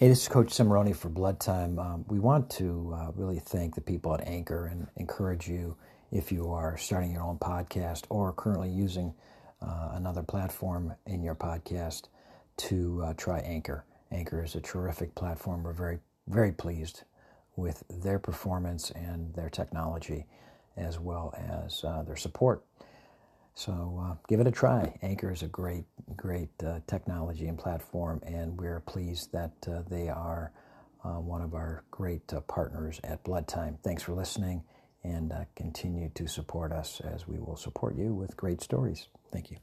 Hey, this is Coach Cimoroni for Blood Time. Um, we want to uh, really thank the people at Anchor and encourage you if you are starting your own podcast or currently using uh, another platform in your podcast to uh, try Anchor. Anchor is a terrific platform. We're very, very pleased with their performance and their technology as well as uh, their support. So uh, give it a try. Anchor is a great, great uh, technology and platform, and we're pleased that uh, they are uh, one of our great uh, partners at Blood Time. Thanks for listening, and uh, continue to support us as we will support you with great stories. Thank you.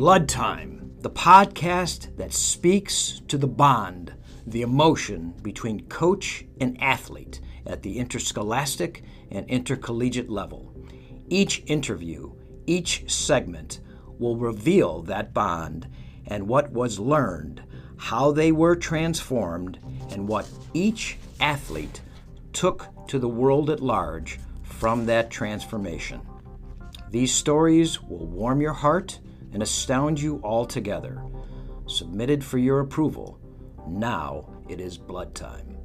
Blood Time, the podcast that speaks to the bond, the emotion between coach and athlete at the interscholastic and intercollegiate level. Each interview, each segment will reveal that bond and what was learned, how they were transformed, and what each athlete took to the world at large from that transformation. These stories will warm your heart and astound you altogether. Submitted for your approval. Now it is blood time.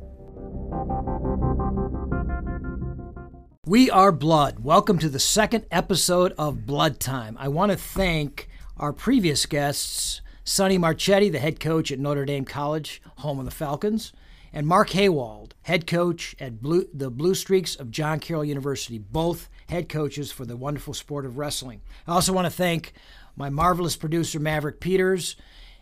We are Blood. Welcome to the second episode of Blood Time. I want to thank our previous guests, Sonny Marchetti, the head coach at Notre Dame College, home of the Falcons, and Mark Haywald, head coach at Blue, the Blue Streaks of John Carroll University, both head coaches for the wonderful sport of wrestling. I also want to thank my marvelous producer, Maverick Peters.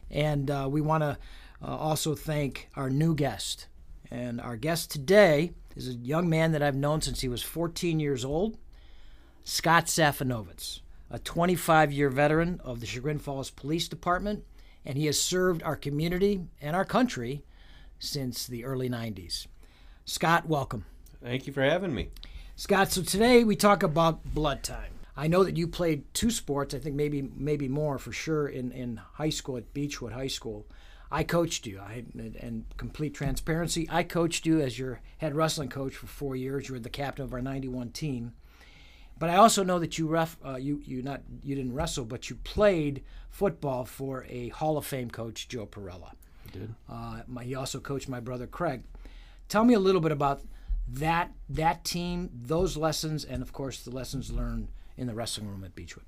And uh, we want to uh, also thank our new guest. And our guest today is a young man that I've known since he was 14 years old, Scott Safenovitz, a 25 year veteran of the Chagrin Falls Police Department. And he has served our community and our country since the early 90s. Scott, welcome. Thank you for having me. Scott, so today we talk about blood time. I know that you played two sports. I think maybe maybe more for sure in, in high school at Beachwood High School. I coached you. I and complete transparency, I coached you as your head wrestling coach for four years. You were the captain of our '91 team. But I also know that you ref uh, you you not you didn't wrestle, but you played football for a Hall of Fame coach, Joe Perella. I did. Uh, my, he also coached my brother Craig. Tell me a little bit about that that team, those lessons, and of course the lessons learned in the wrestling room at Beachwood?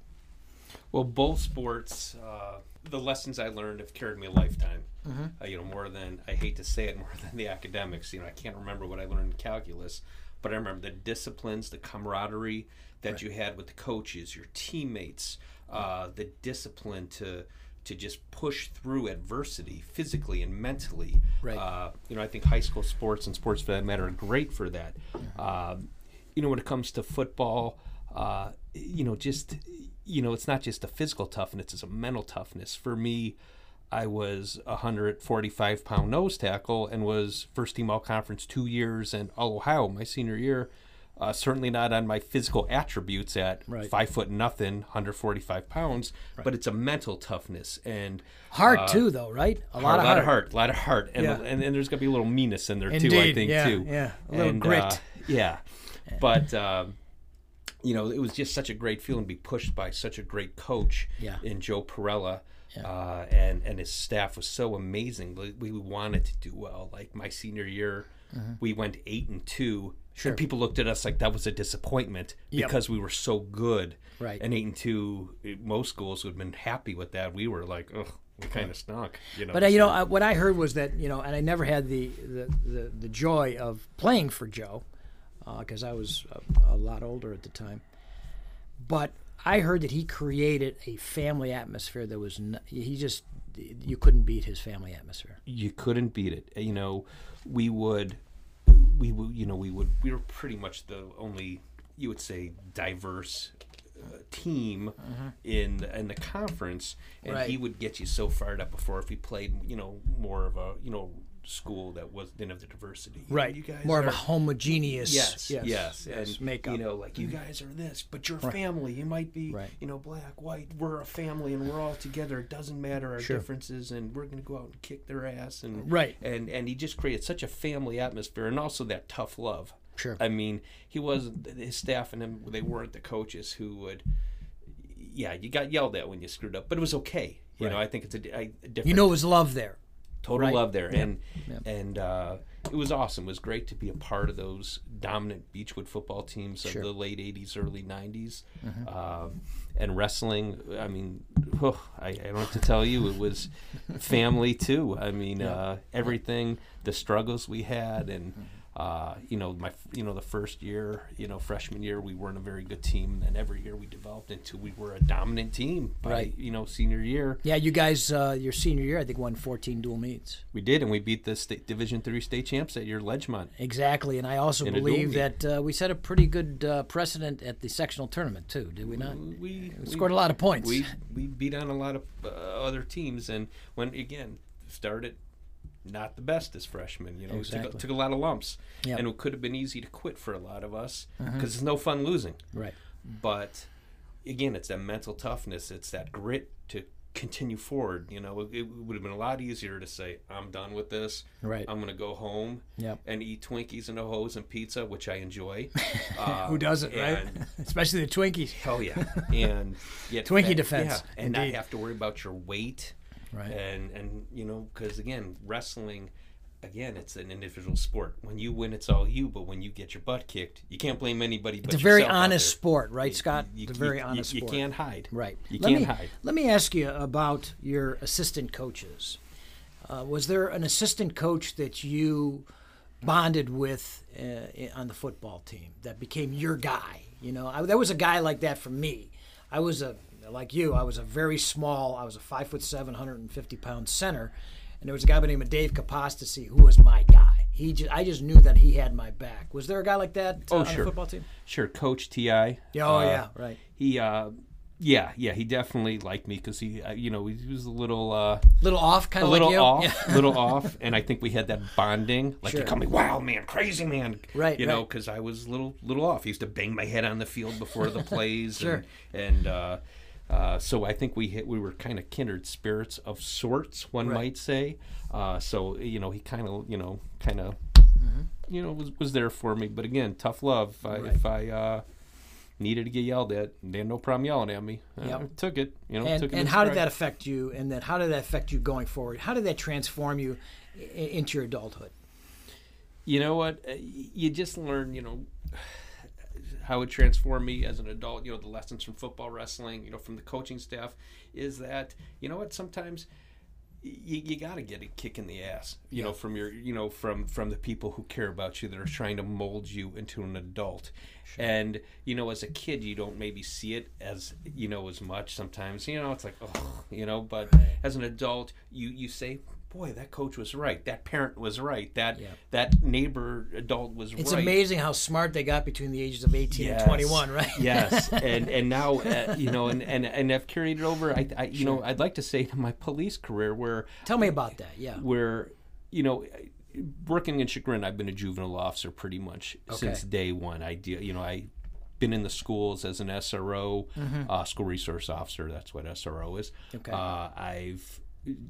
Well, both sports, uh, the lessons I learned have carried me a lifetime. Mm-hmm. Uh, you know, more than I hate to say it, more than the academics. You know, I can't remember what I learned in calculus, but I remember the disciplines, the camaraderie that right. you had with the coaches, your teammates, uh, the discipline to to just push through adversity physically and mentally. Right. Uh, you know, I think high school sports and sports for that matter are great for that. Mm-hmm. Um, you know, when it comes to football, uh, you know, just you know, it's not just a physical toughness; it's a mental toughness. For me, I was a 145 pound nose tackle and was first team all conference two years and all Ohio my senior year. Uh, certainly not on my physical attributes at right. five foot nothing, 145 pounds, right. but it's a mental toughness and heart uh, too, though, right? A lot, of, lot heart. of heart, a lot of heart, and, yeah. and, and there's gonna be a little meanness in there Indeed. too. I think yeah, too. Yeah, a little and, grit. Uh, yeah, but. Um, you know, it was just such a great feeling to be pushed by such a great coach yeah. in Joe Perella. Yeah. Uh, and and his staff was so amazing. We wanted to do well. Like my senior year, mm-hmm. we went eight and two, Sure. and people looked at us like that was a disappointment Yep. because we were so good. Right. And eight and two, most schools would have been happy with that. We were like, ugh, we kind of stunk. You know. But uh, you know uh, what I heard was that you know, and I never had the the, the, the joy of playing for Joe because I was a, a lot older at the time. But I heard that he created a family atmosphere that was n- he just you couldn't beat his family atmosphere. you couldn't beat it. You know, we would, we would, you know, we would, we were pretty much the only, you would say, diverse uh, team in the, in the conference, and. Right. he would get you so fired up before if he played, you know, more of a, you know, school that was didn't have the diversity. You know, You guys More of are- a homogeneous. Yes, yes, yes, yes, and makeup. you know, like you mm-hmm. guys are this, but you're a family. You might be, Right. you know, black, white. We're a family, and we're all together. It doesn't matter our Sure. differences, and we're going to go out and kick their ass. And Right. and and he just created such a family atmosphere, and also that tough love. Sure. I mean, he wasn't his staff and him. They weren't the coaches who would. Yeah, you got yelled at when you screwed up, but it was okay. You know, I think it's a, a different You know, it was love there. Total Right. love there. And and uh, it was awesome. It was great to be a part of those dominant beachwood football teams Sure. Of the late 80s early 90s um, and wrestling i mean whew, I, I don't have to tell you. It was family too. I mean uh, everything the struggles we had and Mm-hmm. Uh, you know my you know the first year you know freshman year we weren't a very good team and then every year we developed into we were a dominant team by Right. you know senior year Yeah, you guys, uh, your senior year, I think, won 14 dual meets. we did, and we beat the state, Division Three state champs at your Ledgemont. Exactly, and I also In believe that uh, we set a pretty good uh, precedent at the sectional tournament too. Did we not? We, We we scored a lot of points. We we beat on a lot of uh, other teams, and when again started not the best as freshmen. You know, Exactly. took, a- took a lot of lumps, Yep. and it could have been easy to quit for a lot of us because it's no fun losing. right. But again, it's that mental toughness. It's that grit to continue forward. You know, it, it would have been a lot easier to say, "I'm done with this. Right. I'm going to go home Yep. and eat Twinkies and Ho Hos and pizza, which I enjoy." Uh, Who doesn't, right? Especially the Twinkies. Hell yeah, and yet Twinkie that- defense, yeah, and not have to worry about your weight, Right. and and you know because again wrestling, again it's an individual sport. When you win, it's all you, but when you get your butt kicked, you can't blame anybody. It's a very honest sport, right, Scott? it's a very honest you, sport. You can't hide. Right. You let can't me, hide. Let me ask you about your assistant coaches. Uh, was there an assistant coach that you bonded with uh, on the football team that became your guy? You know, I, there was a guy like that for me. I was a like you. I was a very small. I was a five foot seven, 150 pound center, and there was a guy by the name of Dave Capostasi who was my guy. He just, I just knew that he had my back. Was there a guy like that uh, Oh, on sure. the football team? Sure, Coach Ti. Yeah, oh uh, yeah, right. He, uh, yeah, yeah, he definitely liked me because he, uh, you know, he was a little. Uh, Little off, kind a of little like off, Yeah. little off, and I think we had that bonding. Like Sure. you call me wild man, crazy man, Right, You know, because I was a little, little off. He used to bang my head on the field before the plays, Sure. and, and uh, uh, so I think we hit, we were kind of kindred spirits of sorts, one Right. might say. Uh, so you know, he kind of, you know, kind of, Mm-hmm. you know, was was there for me. But again, tough love. I, Right. If I uh, needed to get yelled at, they had no problem yelling at me. I took it, you know. and, and in how did that affect you and then how did that affect you going forward how did that transform you into your adulthood you know what Uh, you just learn you know how it transformed me as an adult you know the lessons from football wrestling you know from the coaching staff is that you know what sometimes you, you got to get a kick in the ass you know from your you know from from the people who care about you that are trying to mold you into an adult. And you know as a kid you don't maybe see it as you know as much sometimes you know it's like oh you know but as an adult you you say boy that coach was right that parent was right that Yeah. that neighbor adult was it's right It's amazing how smart they got between the ages of 18 Yes. and 21 right yes, and and now uh, you know, and, and and I've carried it over. I, I you know, I'd like to say to my police career where tell me about that yeah where you know. Working in Chagrin, I've been a juvenile officer pretty much since day one. I do, you know, I been in the schools as an SRO, uh, school resource officer. That's what SRO is. Okay. Uh, I've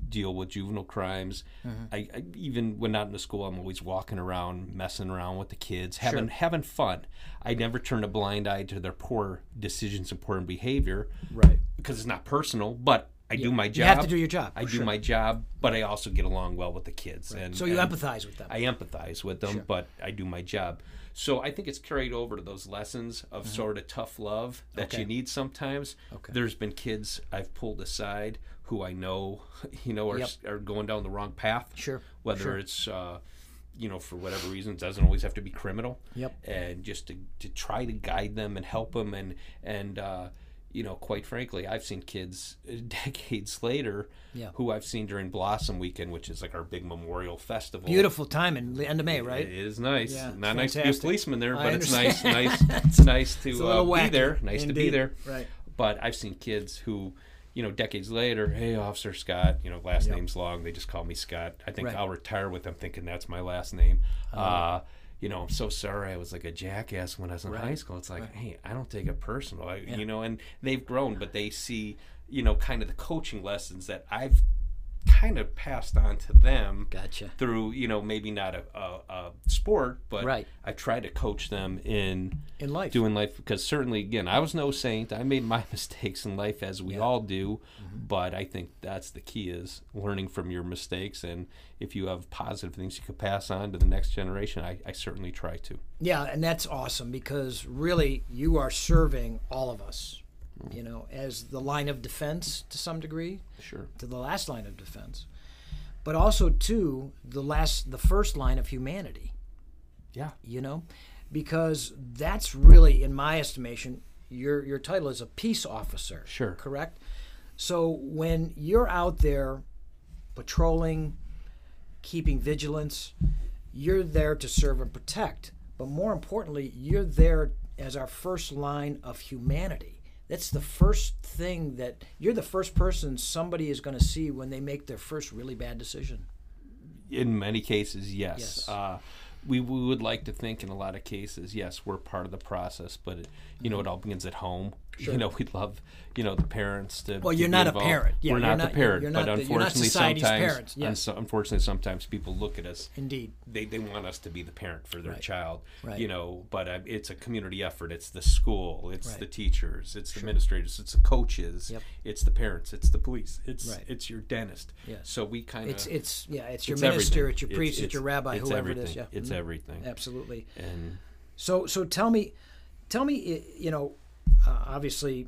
deal with juvenile crimes. I, I even when not in the school, I'm always walking around, messing around with the kids, having having fun. I never turn a blind eye to their poor decisions and poor behavior right because it's not personal, but I do my job. you have to do your job I for do sure. my job, but I also get along well with the kids. And so you and empathize with them I empathize with them, but I do my job. So I think it's carried over to those lessons of sort of tough love that Mm-hmm. Okay. you need sometimes. Okay. There's been kids I've pulled aside who I know, you know, are, Yep. are going down the wrong path. Sure, Whether sure. it's, uh, you know, for whatever reason, it doesn't always have to be criminal. Yep. And just to, to try to guide them and help them and and uh, you know, quite frankly, I've seen kids decades later Yeah. who I've seen during Blossom Weekend, which is like our big memorial festival. beautiful time in the end of may right It is nice. Yeah, Not nice to be a policeman there, but it's nice, nice, it's nice to uh, be there. Nice to be there. Right. But I've seen kids who, you know, decades later, hey, Officer Scott, you know, last Yep. name's long. They just call me Scott. I think Right. I'll retire with them thinking that's my last name. Uh, you know, I'm so sorry. I was like a jackass when I was in high school. It's like, hey, I don't take it personal. I, You know, and they've grown, but they see, you know, kind of the coaching lessons that I've kind of passed on to them Gotcha. through you know maybe not a, a, a sport, but Right. I try to coach them in In life. doing life because certainly again I was no saint. I made my mistakes in life as we all do, Mm-hmm. but I think that's the key is learning from your mistakes and if you have positive things you could pass on to the next generation, I, I certainly try to. Yeah, and that's awesome because really you are serving all of us, you know, as the line of defense to some degree, Sure. to the last line of defense, but also to the last, the first line of humanity. Yeah. You know, because that's really, in my estimation, your your title is a peace officer. Sure. Correct. So when you're out there patrolling, keeping vigilance, you're there to serve and protect. But more importantly, you're there as our first line of humanity. That's the first thing that you're the first person somebody is going to see when they make their first really bad decision. in many cases, yes. Yes. Uh, we, we would like to think in a lot of cases, yes, we're part of the process, but it, you know, it all begins at home. You know, we'd love, you know, the parents to. Well, you're be not a parent. Yeah, we're not, not- the parent, you're but not the- you're unfortunately, society's sometimes, parents, yes. unso- unfortunately, sometimes people look at us. Indeed. They, they want us to be the parent for their Right. child, Right. you know. But uh, it's a community effort. It's the school, it's Right. the teachers, it's the administrators, it's the coaches, Yep. it's the parents, it's the police, it's Right. it's your dentist. Yes. So we kind of It's it's yeah, it's your it's minister, everything. it's your priest, it's, your rabbi, it's whoever everything. it is. Yeah, It's Mhm. everything. absolutely. And So so tell me, tell me, you know, uh, obviously.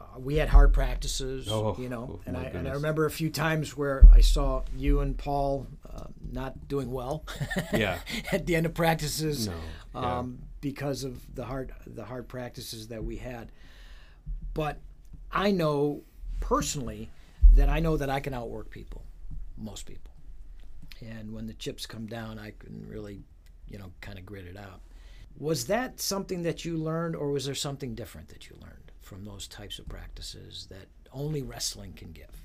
Uh, we had hard practices, Oh, you know, oh, and I and I remember a few times where I saw you and Paul uh, not doing well yeah, at the end of practices, No, yeah. um, because of the hard the hard practices that we had. But I know personally that I know that I can outwork people, most people, and when the chips come down, I can really, you know, kind of grit it out. Was that something that you learned, or was there something different that you learned from those types of practices that only wrestling can give?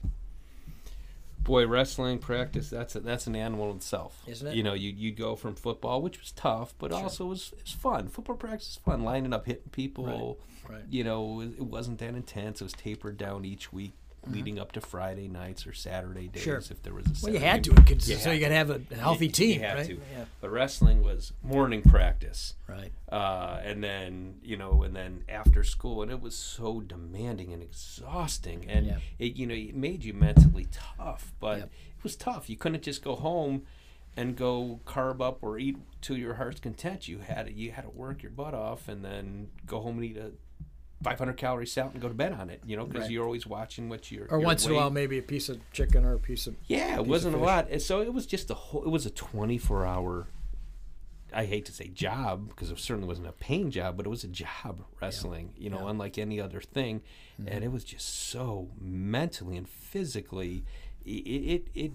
boy, wrestling practice that's a, that's an animal in itself, Isn't it? You know, you you go from football, which was tough, but also was it's fun. Football practice is fun, lining up, hitting people. Right. Right. You know, it wasn't that intense. It was tapered down each week. Leading up to Friday nights or Saturday days, Mm-hmm. Sure. if there was a Well, you had to, You so had you got to have a healthy You- team, you had right? to. Yeah. But wrestling was morning practice. Right. uh, and then you know, and then after school, and it was so demanding and exhausting, and Yeah. it you know it made you mentally tough. But Yep. it was tough. You couldn't just go home and go carb up or eat to your heart's content. You had to, you had to work your butt off, and then go home and eat a 500 calorie salad and go to bed on it. You know, because Right. you're always watching what you're. Or your once in a while, maybe a piece of chicken or a piece of yeah, it piece of wasn't a fish. lot. And so it was just a whole. It was a twenty-four hour. I hate to say job because it certainly wasn't a paying job, but it was a job wrestling. You know, Yeah. Mm-hmm. unlike any other thing, and it was just so mentally and physically. It it it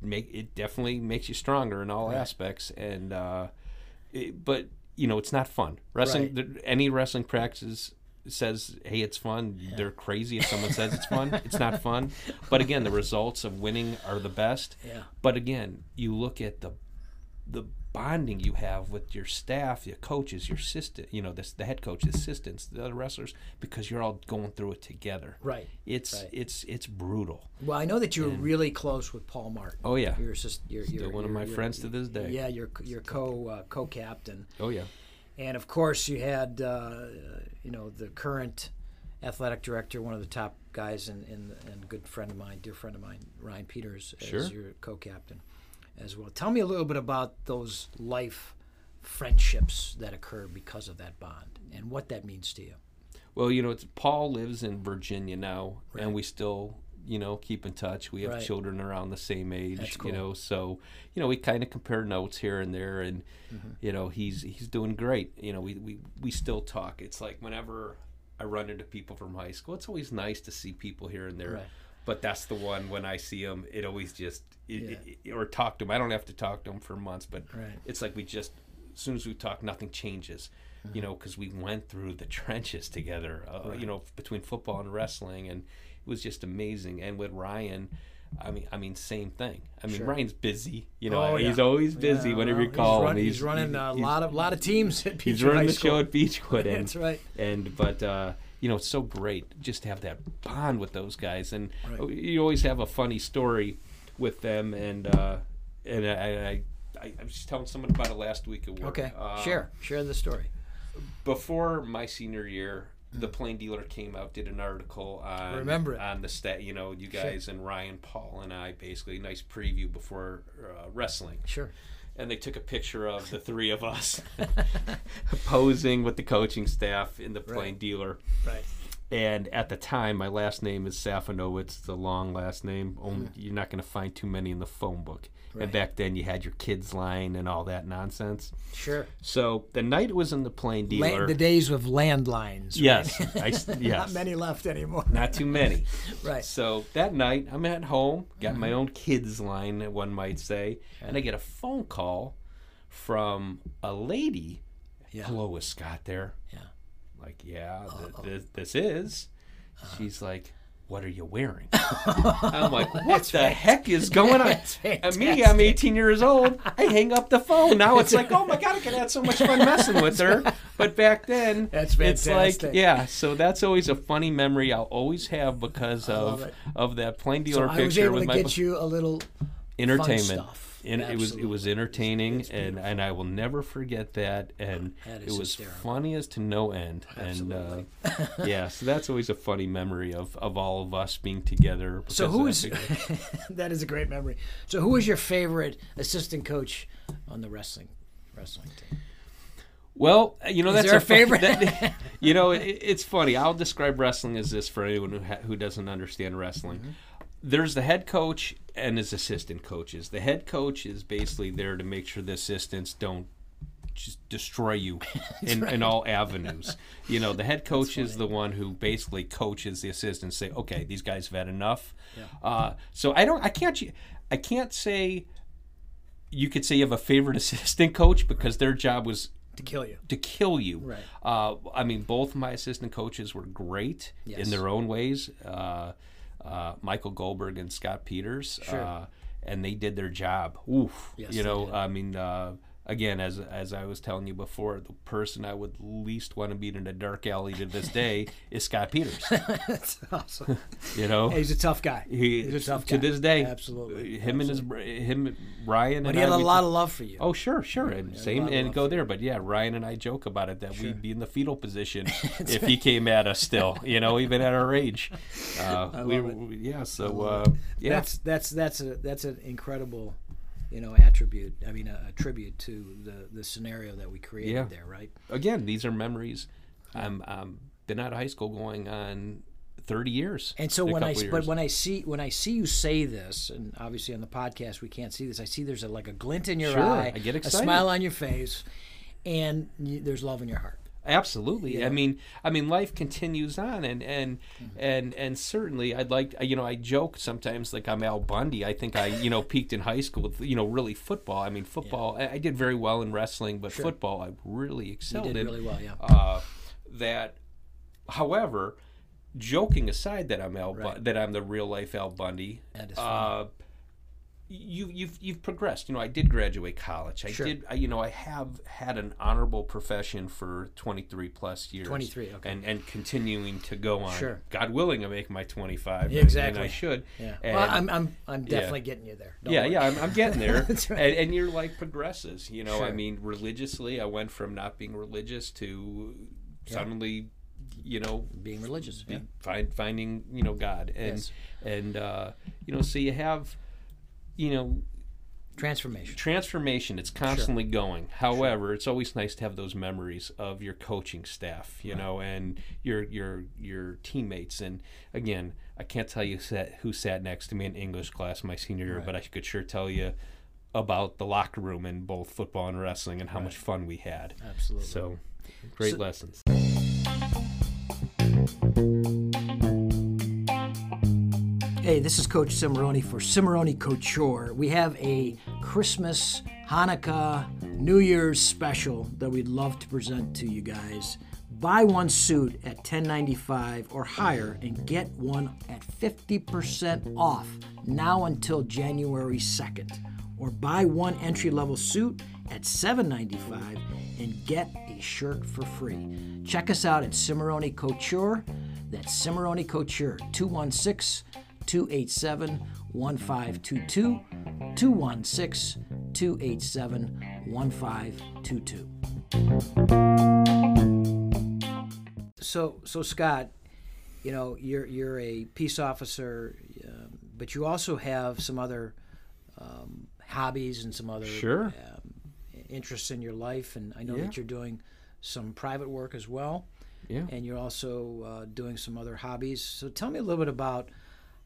make it definitely makes you stronger in all aspects, and uh, it, but you know it's not fun. Wrestling, Right. the, any wrestling practice says, "Hey, it's fun." They're crazy if someone says it's fun. It's not fun. But again, the results of winning are the best. Yeah. But again, you look at the the bonding you have with your staff, your coaches, your assistant, you know, the, the head coach, the assistants, the other wrestlers, because you're all going through it together. Right. It's Right. it's it's brutal. Well, I know that you were really close with Paul Martin. Oh yeah. Your assist, your, Still your, one of my friends to this day. Yeah, your your co uh, co captain, Oh yeah. And of course you had uh, you know the current athletic director, one of the top guys, and and and good friend of mine, dear friend of mine, Ryan Peters, as Sure. your co captain as well. Tell me a little bit about those life friendships that occurred because of that bond and what that means to you. Well, you know, it's Paul lives in Virginia now, Right. and we still, you know, keep in touch. We have Right. children around the same age, cool. you know, so you know we kind of compare notes here and there, and Mm-hmm. you know he's he's doing great. You know, we we we still talk. It's like whenever I run into people from high school, it's always nice to see people here and there. Right. But that's the one when I see him, it always just it, Yeah. it- or talk to him. I don't have to talk to him for months, but Right. it's like we just as soon as we talk, nothing changes. Mm-hmm. You know, because we went through the trenches together. Uh, You know, between football and wrestling, and was just amazing. And with Ryan, I mean, I mean, same thing. I mean, Sure. Ryan's busy. You know, Oh, he's yeah. always busy Yeah, whenever you call he's, run- him. he's running a he's- lot of lot of teams at Beachwood. He's running High the School. show at Beachwood. and That's right. and but uh, you know it's so great just to have that bond with those guys and Right. you always have a funny story with them, and uh, and I, I, I, I was just telling someone about it last week at work. Okay, Uh, share share the story. before my senior year, the Plain Dealer came out, did an article on Remember it. on the stat. You know, you guys and Ryan, Paul, and I basically nice preview before uh, wrestling, Sure. and they took a picture of the three of us posing with the coaching staff in the Plain Right. Dealer. Right. And at the time, my last name is Safenovitz, the long last name. Only, You're not going to find too many in the phone book. Right. And back then, you had your kids line and all that nonsense. Sure. So the night was in the Plain Dealer. La- the days of landlines. right? Yes, I, s- Not many left anymore. not too many. Right. So that night, I'm at home, got my own kids line, one might say, and I get a phone call from a lady. Yeah. Hello, is Scott there? Yeah. Like, yeah, th- th- this is. Uh-huh. She's like, what are you wearing? I'm like, what the heck is going on? And me, I'm 18 years old. I hang up the phone. Now it's like, oh my god, I could have so much fun messing with her. But back then, That's it's like, fantastic. yeah. So that's always a funny memory I'll always have because of of that plain So dealer I was able to my get you a little entertainment. And it was it was entertaining, It's and and I will never forget that. And That it was hysterical. funny as to no end. Absolutely. And uh, yeah, so that's always a funny memory of of all of us being together. So who is that is a great memory. So who is your favorite assistant coach on the wrestling wrestling team? Well, you know Is that's fu- favorite? that- you know, it, it's funny. I'll describe wrestling as this for anyone who ha- who doesn't understand wrestling. Mm-hmm. There's the head coach and his assistant coaches. The head coach is basically there to make sure the assistants don't just destroy you in, in all avenues. You know, the head coach is the one who basically coaches the assistants. Say, okay, these guys have had enough. Uh, so I don't. I can't. I can't say. You could say you have a favorite assistant coach because their job was to kill you. to kill you. Right. Uh, I mean, both my assistant coaches were great Yes. in their own ways. Uh, uh, Michael Goldberg and Scott Peters, Sure. uh, and they did their job. Oof. Yes, you know. I mean, uh, again, as as I was telling you before, the person I would least want to meet in a dark alley to this day is Scott Peters. That's awesome. You know. He's a tough guy. He, He's a tough guy to this day, Absolutely. Him and his him, Ryan, But and he had I, a lot of love for you. Oh sure, sure, and a same and go there. But yeah, Ryan and I joke about it that we'd be in the fetal position if he came at us still. You know, even at our age. Uh, we, love it. we- yeah. So uh, yeah, That's that's that's a that's an incredible, you know, attribute. I mean, a, a tribute to the the scenario that we created Yeah. there, right? again, these are memories. I'm um, been out of high school going on thirty years. And so when I but when I see when I see you say this, and obviously on the podcast we can't see this, I see there's a, like a glint in your Sure, eye, I get a smile on your face, and you, there's love in your heart. Absolutely. Yeah. I mean, I mean, life continues on, and and Mm-hmm. and and certainly, I'd like, you know, I joke sometimes like I'm Al Bundy. I think I, you know, peaked in high school with, you know, really football. I mean, football. I, I did very well in wrestling, but football, I really You excelled did in. really well, yeah. Uh, that, however, joking aside, that I'm Al, Bu- that I'm the real life Al Bundy. That is uh, you, you've you've progressed. You know, I did graduate college. I Sure. did. I, you know, I have had an honorable profession for 23 plus years. 23, okay. And and continuing to go on. Sure. God willing, I make my 25. Yeah, exactly. And I should. Yeah, And, well, I'm I'm I'm definitely getting you there. Don't yeah, worry. yeah, I'm, I'm getting there. That's right. and, and your life progresses. You know, I mean, religiously, I went from not being religious to suddenly, you know, being religious. be- Yeah. find, finding you know God and Yes. and uh, you know so you have you know Transformation. transformation it's constantly going. However it's always nice to have those memories of your coaching staff you know and your your your teammates. And again I can't tell you sat, who sat next to me in English class my senior year but I could sure tell you about the locker room in both football and wrestling and how much fun we had. Absolutely. so great So- lessons Hey, this is Coach Cimoroni for Cimoroni Couture. We have a Christmas, Hanukkah, New Year's special that we'd love to present to you guys. Buy one suit at $10.95 or higher and get one at 50% off now until January 2nd. Or buy one entry level suit at $7.95 and get a shirt for free. Check us out at Cimoroni Couture. That's Cimoroni Couture, 216 287 1522. 216 287 1522. So, so Scott, you know, you're, you're a peace officer, um, but you also have some other um, hobbies and some other Sure. um, interests in your life. And I know Yeah. that you're doing some private work as well Yeah. and you're also uh, doing some other hobbies. So tell me a little bit about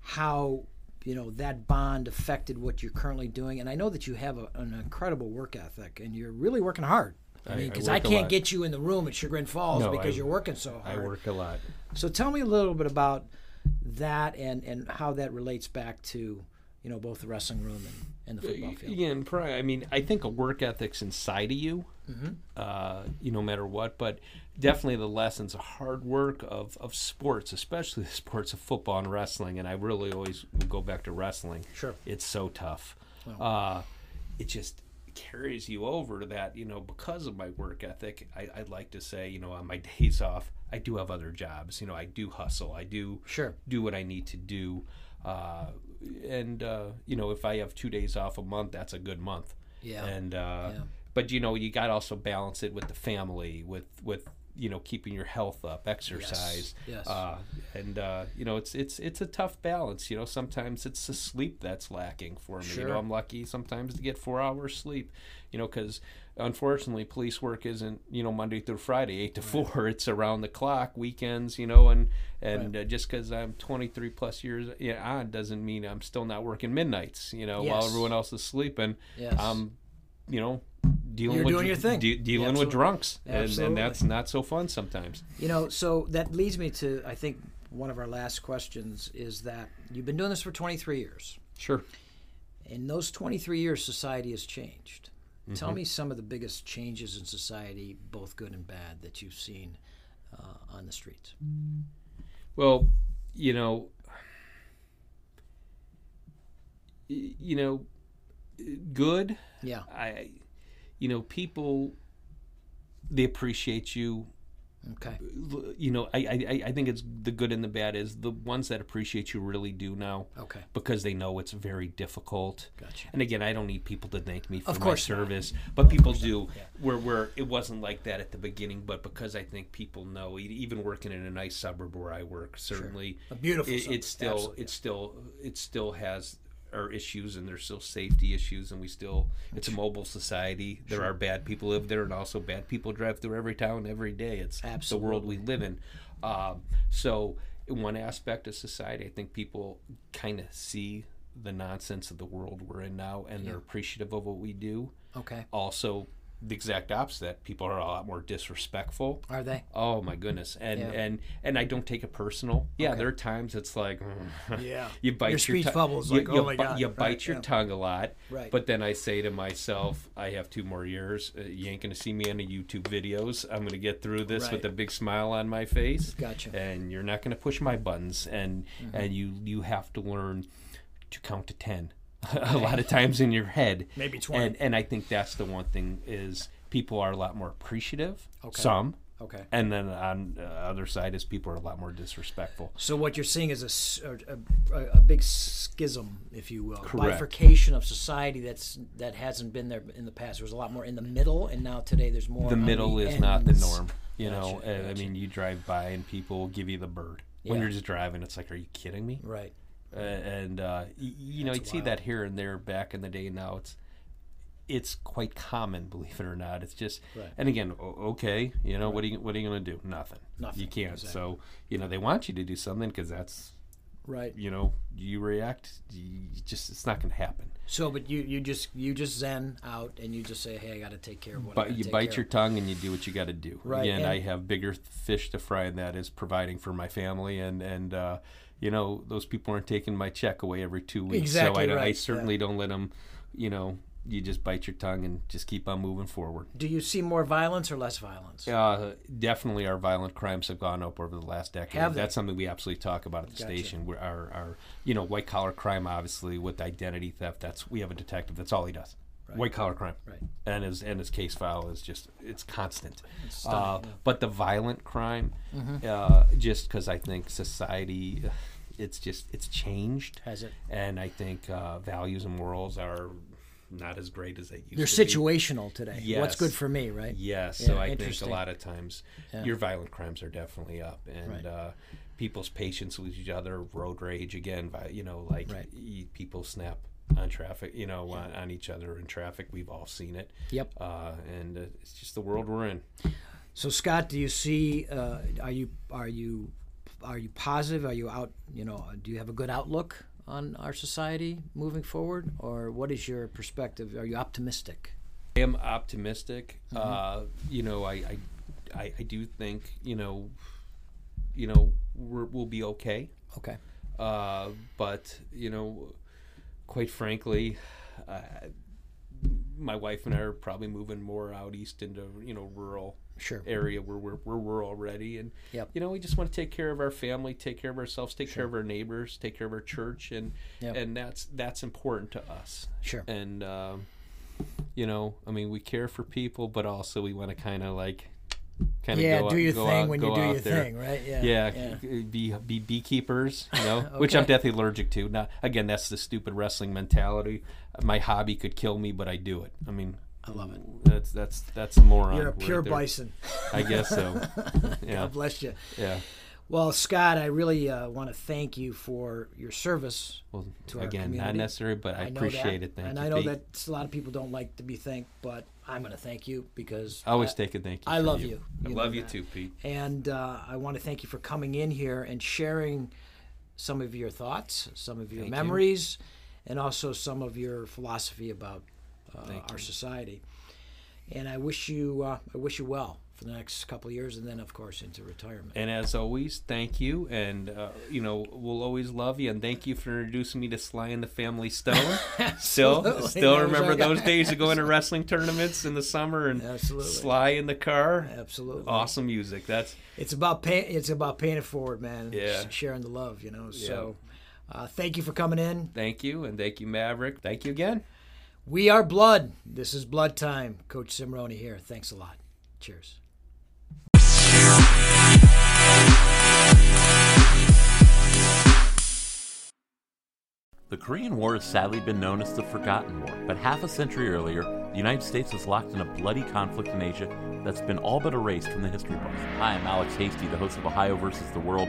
how you know that bond affected what you're currently doing. And I know that you have a, an incredible work ethic, and you're really working hard. I I- mean, because I, work a can't get you in the room at Chagrin Falls No, because I- you're working so hard I work a lot. So tell me a little bit about that and and how that relates back to you know both the wrestling room and, and the football field. Yeah, and probably, I mean, I think a work ethic's inside of you, Mm-hmm. uh, you no matter what. But definitely the lessons of hard work of, of sports, especially the sports of football and wrestling. And I really always will go back to wrestling. Sure. It's so tough. Uh, it just carries you over that, you know, because of my work ethic, I, I'd like to say, you know, on my days off, I do have other jobs. You know, I do hustle. I do Sure. do what I need to do. Uh, and uh, you know, if I have two days off a month, that's a good month. Yeah. And uh, Yeah. but you know, you got to also balance it with the family, with with you know, keeping your health up, exercise. Yes. Uh, and uh, you know, it's it's it's a tough balance. You know, sometimes it's the sleep that's lacking for me. You know, I'm lucky sometimes to get four hours sleep. You know, because unfortunately, police work isn't you know Monday through Friday, eight to four. It's around the clock, weekends. You know, and and uh, just because I'm 23 plus years yeah, on doesn't mean I'm still not working midnights. You know, while everyone else is sleeping. Yes. I'm, you know, dealing You're with doing your thing. de- dealing Absolutely. with drunks, and, and that's not so fun sometimes. You know, so that leads me to I think one of our last questions is that you've been doing this for 23 years. Sure. In those 23 years, society has changed. Mm-hmm. Tell me some of the biggest changes in society, both good and bad, that you've seen uh, on the streets. Well, you know, you know, good. Yeah. I, you know, people they appreciate you. Okay. You know, I, I I think it's the good and the bad is the ones that appreciate you really do now Okay. because they know it's very difficult. Gotcha. And again, I don't need people to thank me for Of my course not. service, but people do. Where where it wasn't like that at the beginning, but because I think people know, even working in a nice suburb where I work, certainly A beautiful it, it's still absolutely. it still it still has our issues and there's still safety issues and we still it's a mobile society. There are bad people live there and also bad people drive through every town every day. It's the world we live in. Um, so in one aspect of society i think people kind of see the nonsense of the world we're in now and they're appreciative of what we do. Okay. also the exact opposite people are a lot more disrespectful Are they? Oh my goodness, and Yeah. and and I don't take it personal. Yeah, there are times it's like, Yeah. you bite Your speech tongue- bubbles you, like, you oh my God. you Right, bite your yeah. tongue a lot. Right. But then I say to myself, I have two more years. Uh, you ain't gonna see me on the YouTube videos. I'm gonna get through this with a big smile on my face. Gotcha. Mm-hmm. And you're not gonna push my buttons, and and you you have to learn to count to ten. a lot of times in your head. Maybe 20. And and I think that's the one thing is people are a lot more appreciative. Okay. Some. Okay. And then on the other side is people are a lot more disrespectful. So what you're seeing is a a big schism, if you will, Correct. bifurcation of society that's that hasn't been there in the past. There was a lot more in the middle, and now today there's more. The middle is not the norm. You know, Gotcha, I mean, you drive by and people give you the bird. When you're just driving, it's like, are you kidding me? Right. And uh, y- you know, That's you'd see wild. that here and there back in the day. Now it's it's quite common, believe it or not. It's just, Right. and again, okay, you know, what are you what are you going to do? Nothing. Nothing, You can't. exactly. So you know, they want you to do something because that's Right. you know, you react. You just it's not going to happen. So, but you you just you just zen out and you just say, hey, I got to take care of what. But you take bite your of. tongue and you do what you got to do. Right, Again, and- I have bigger fish to fry, and that is providing for my family. And and uh, you know, those people aren't taking my check away every two weeks. Exactly so I, don't- I right, certainly don't let them. You know, you just bite your tongue and just keep on moving forward. Do you see more violence or less violence? Uh, definitely, our violent crimes have gone up over the last decade. Have they? That's something we absolutely talk about at the Gotcha. station. Where our, our, you know, white collar crime, obviously with identity theft. That's we have a detective. That's all he does. White collar crime. Right. And his and his case file is just it's constant. It's uh, yeah. But the violent crime, Mm-hmm. uh, just because I think society, it's just it's changed. Has it? And I think uh, values and morals are not as great as they used to. They're to be. situational today. What's good for me, right? Yes, Yeah, so I think a lot of times Yeah. your violent crimes are definitely up, and Right. uh, people's patience with each other, road rage again. vi- You know, like Right. people snap on traffic, you know, on, on each other in traffic. We've all seen it. Yep. Uh, and uh, it's just the world we're in. So Scott, do you see? Uh, are you are you are you positive? Are you out? You know, do you have a good outlook on our society moving forward, or what is your perspective? Are you optimistic? I am optimistic. Mm-hmm. Uh, you know, I, I, I, I do think you know, you know, we're, we'll be okay. Okay. Uh, but you know, quite frankly, uh, my wife and I are probably moving more out east into you know rural Sure. area where we're, we're already, and Yep. you know we just want to take care of our family, take care of ourselves, take care of our neighbors, take care of our church, and Yep. and that's that's important to us. Sure. And um, you know, I mean, we care for people, but also we want to kind of like kind of Yeah, go do out- your go thing out- when you do your there. thing, right? Yeah. Yeah, c- be be beekeepers, you know, which I'm Okay. definitely allergic to. Not again, that's the stupid wrestling mentality. My hobby could kill me, but I do it. I mean, I love it. That's that's that's a moron. You're a pure there. bison. I guess so. Yeah, God bless you. yeah. Well, Scott, I really uh, want to thank you for your service. Well, To our again, not community. necessary, but I, know appreciate that, it. Thank and you. I know Pete. that a lot of people don't like to be thanked, but I'm going to thank you because I always I- take a thank you. I love you. you. I You know love you that. too, Pete. And uh, I want to thank you for coming in here and sharing some of your thoughts, some of your Thank you. memories, and also some of your philosophy about Thank our society. And I wish you, uh, I wish you well for the next couple of years, and then of course into retirement. And as always, thank you, and uh, you know we'll always love you. And thank you for introducing me to Sly and the Family Stone. still, still That remember those days of going to wrestling tournaments in the summer and Absolutely. Sly in the car. Absolutely. Awesome music. That's It's about pay, It's about paying it forward, man. Yeah. Sharing the love, you know. So, uh, thank you for coming in. thank you, and thank you, Maverick. Thank you again. We are blood. This is blood time. Coach Cimoroni here. Thanks a lot. Cheers. The Korean War has sadly been known as the Forgotten War, but half a century earlier, the United States was locked in a bloody conflict in Asia that's been all but erased from the history books. Hi, I'm Alex Hasty, the host of Ohio versus the World,